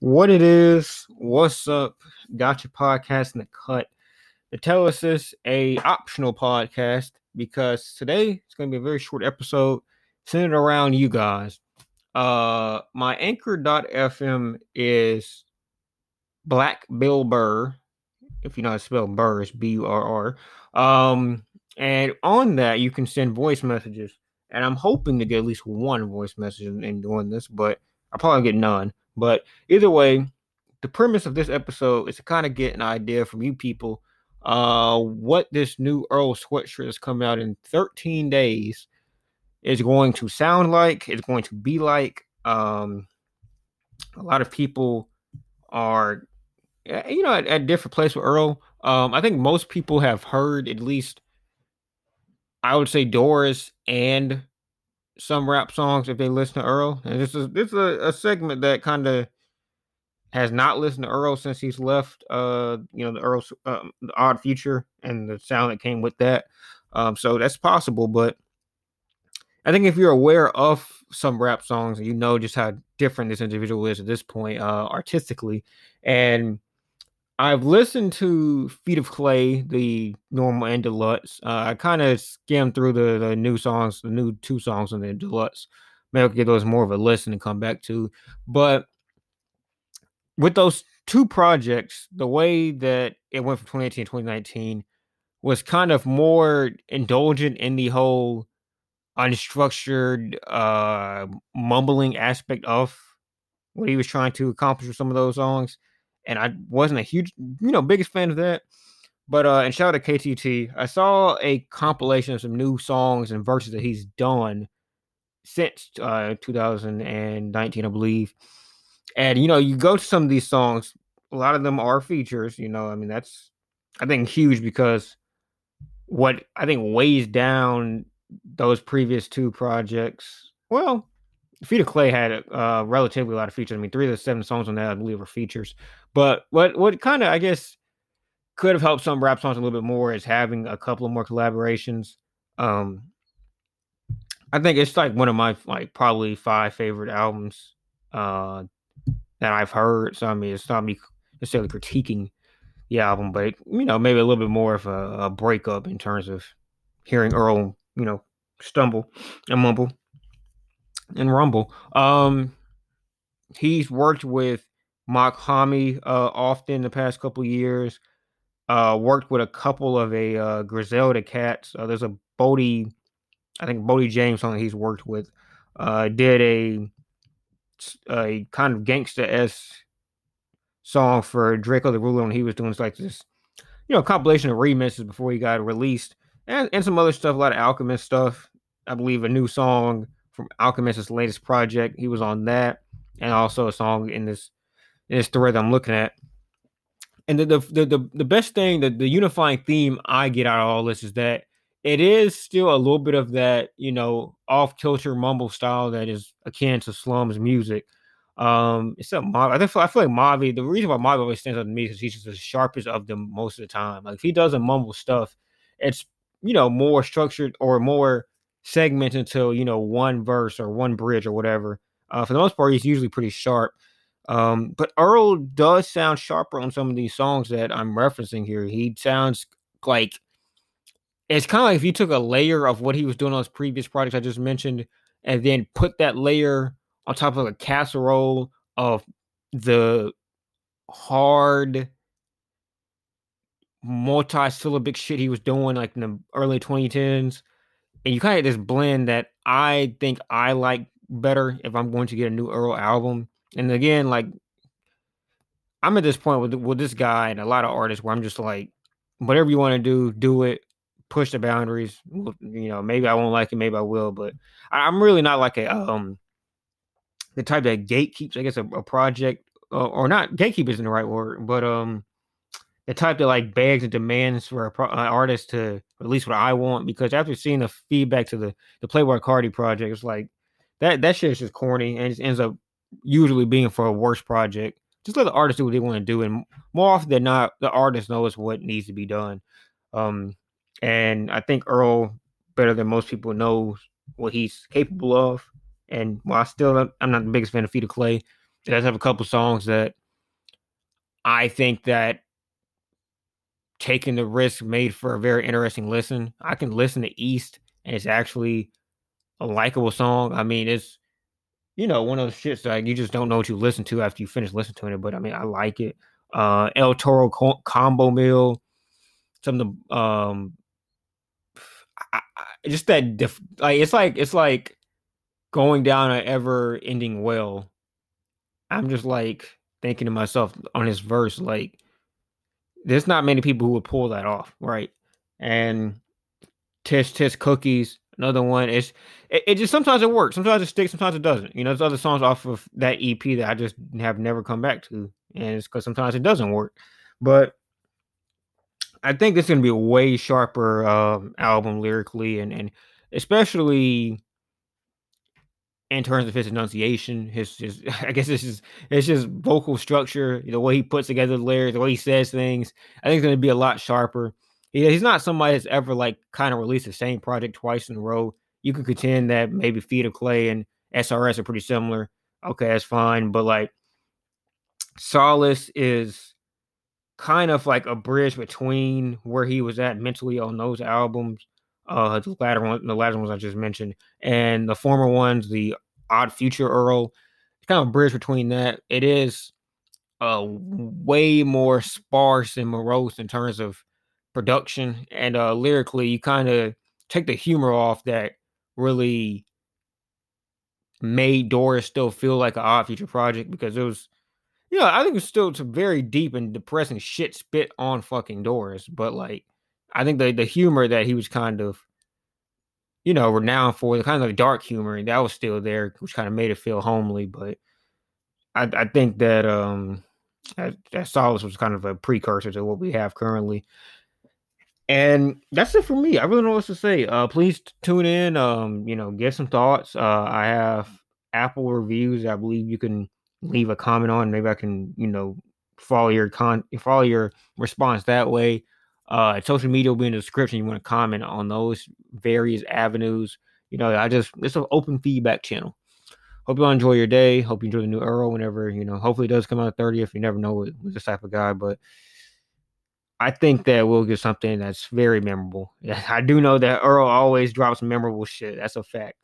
what it is, what's up, got your podcast in the cut. The Tell Us This, a optional podcast, because today it's going to be a very short episode centered around you guys. Uh, my anchor.fm is Black Bill Burr. If you know how to spell Burr, it's B U R R. Um, and on that, you can send voice messages. And I'm hoping to get at least one voice message in, in doing this, but I'll probably get none. But either way, the premise of this episode is to kind of get an idea from you people uh, what this new Earl sweatshirt that's coming out in 13 days is going to sound like, it's going to be like. Um, a lot of people are, eh, you know, at, at different place with Earl. Um, I think most people have heard at least, I would say, Doris and some rap songs if they listen to Earl. And this is this is a, a segment that kind of has not listened to Earl since he's left. Uh, you know, the Earl's um, the Odd Future, and the sound that came with that. Um, so that's possible, but I think if you're aware of some rap songs, you know just how different this individual is at this point, uh, artistically, and I've listened to Feet of Clay, the normal and deluxe. Uh, I kind of skimmed through the, the new songs, the new two songs on the deluxe. Maybe I'll give those more of a listen and come back to. But with those two projects, the way that it went from 2018 to 2019 was kind of more indulgent in the whole unstructured, uh, mumbling aspect of what he was trying to accomplish with some of those songs and I wasn't a huge, you know, biggest fan of that. But uh, and shout out to KTT. I saw a compilation of some new songs and verses that he's done since uh 2019, I believe. And you know, you go to some of these songs, a lot of them are features. You know, I mean, that's I think huge because what I think weighs down those previous two projects. Well, Feet of Clay had uh, relatively a lot of features. I mean, three of the seven songs on that, I believe, were features. But what what kind of I guess could have helped some rap songs a little bit more is having a couple of more collaborations. Um, I think it's like one of my like probably five favorite albums uh, that I've heard. So I mean, it's not me necessarily critiquing the album, but you know, maybe a little bit more of a, a breakup in terms of hearing Earl, you know, stumble and mumble and Rumble. Um, he's worked with Mach-Hommy uh, often the past couple years. Uh, worked with a couple of a uh, Griselda cats. Uh, there's a Boldy, I think Boldy James song he's worked with. Uh, did a a kind of gangsta s song for Drakeo the Ruler when he was doing like this, you know, compilation of remixes before he got released, and and some other stuff, a lot of Alchemist stuff. I believe a new song from Alchemist's latest project. He was on that, and also a song in this in this thread that I'm looking at. And the the the, the best thing, the, the unifying theme I get out of all this is that it is still a little bit of that, you know, off kilter mumble style that is akin to slums music. Um, except. I, think, I feel like Mavi, the reason why Mavi always stands out to me is he's just the sharpest of them most of the time. Like if he doesn't mumble stuff, it's you know more structured or more segment until you know one verse or one bridge or whatever. Uh, for the most part, he's usually pretty sharp. Um, but Earl does sound sharper on some of these songs that I'm referencing here. He sounds like it's kind of like if you took a layer of what he was doing on his previous projects I just mentioned, and then put that layer on top of a casserole of the hard multi-syllabic shit he was doing like in the early 2010s and you kind of this blend that I think I like better if I'm going to get a new Earl album. And again, like I'm at this point with with this guy and a lot of artists where I'm just like, whatever you want to do, do it. Push the boundaries. You know, maybe I won't like it, maybe I will, but I'm really not like a um the type that gatekeeps, I guess, a, a project uh, or not. Gatekeep isn't the right word, but um the type that like begs and demands for an artist to release what I want because after seeing the feedback to the the Playboi Carti project, it's like that that shit is just corny and it ends up usually being for a worse project. Just let the artist do what they want to do, and more often than not, the artist knows what needs to be done. Um, and I think Earl, better than most people, knows what he's capable of. And while I still I'm not the biggest fan of Feet of Clay, it does have a couple songs that I think that taking the risk made for a very interesting listen. I can listen to East and it's actually a likable song. I mean, it's you know one of those shits like you just don't know what you listen to after you finish listening to it. But I mean, I like it. Uh, El Toro Co- Combo Meal, some of the um, I, I, just that def- like it's like it's like going down an ever ending well. I'm just like thinking to myself on this verse, like there's not many people who would pull that off, right? And Tish Tish Cookies, another one. It's it, it, just sometimes it works, sometimes it sticks, sometimes it doesn't. You know, there's other songs off of that EP that I just have never come back to, and it's because sometimes it doesn't work. But I think this is gonna be a way sharper um, album lyrically, and and especially in terms of his enunciation, his, his I guess this is it's just vocal structure, the way he puts together the lyrics, the way he says things. I think it's going to be a lot sharper. He, he's not somebody that's ever like kind of released the same project twice in a row. You could contend that maybe Feet of Clay and SRS are pretty similar. Okay, that's fine, but like Solace is kind of like a bridge between where he was at mentally on those albums uh the latter one the latter ones I just mentioned, and the former ones, the Odd Future Earl. It's kind of a bridge between that. It is uh way more sparse and morose in terms of production and uh lyrically you kind of take the humor off that really made Doris still feel like an odd future project because it was you know, I think it's still some very deep and depressing shit spit on fucking Doris, but like I think the the humor that he was kind of, you know, renowned for, the kind of dark humor, that was still there, which kind of made it feel homely. But I, I think that um that, that Solace was kind of a precursor to what we have currently. And that's it for me. I really don't know what to say. Uh please tune in. Um, you know, get some thoughts. Uh I have Apple reviews. I believe you can leave a comment on. Maybe I can, you know, follow your con follow your response that way. Uh, social media will be in the description. You want to comment on those various avenues. You know, I just it's an open feedback channel. Hope you all enjoy your day. Hope you enjoy the new Earl whenever you know. Hopefully, it does come out 30th. You never know with, with this type of guy, but I think that we'll get something that's very memorable. I do know that Earl always drops memorable shit. That's a fact.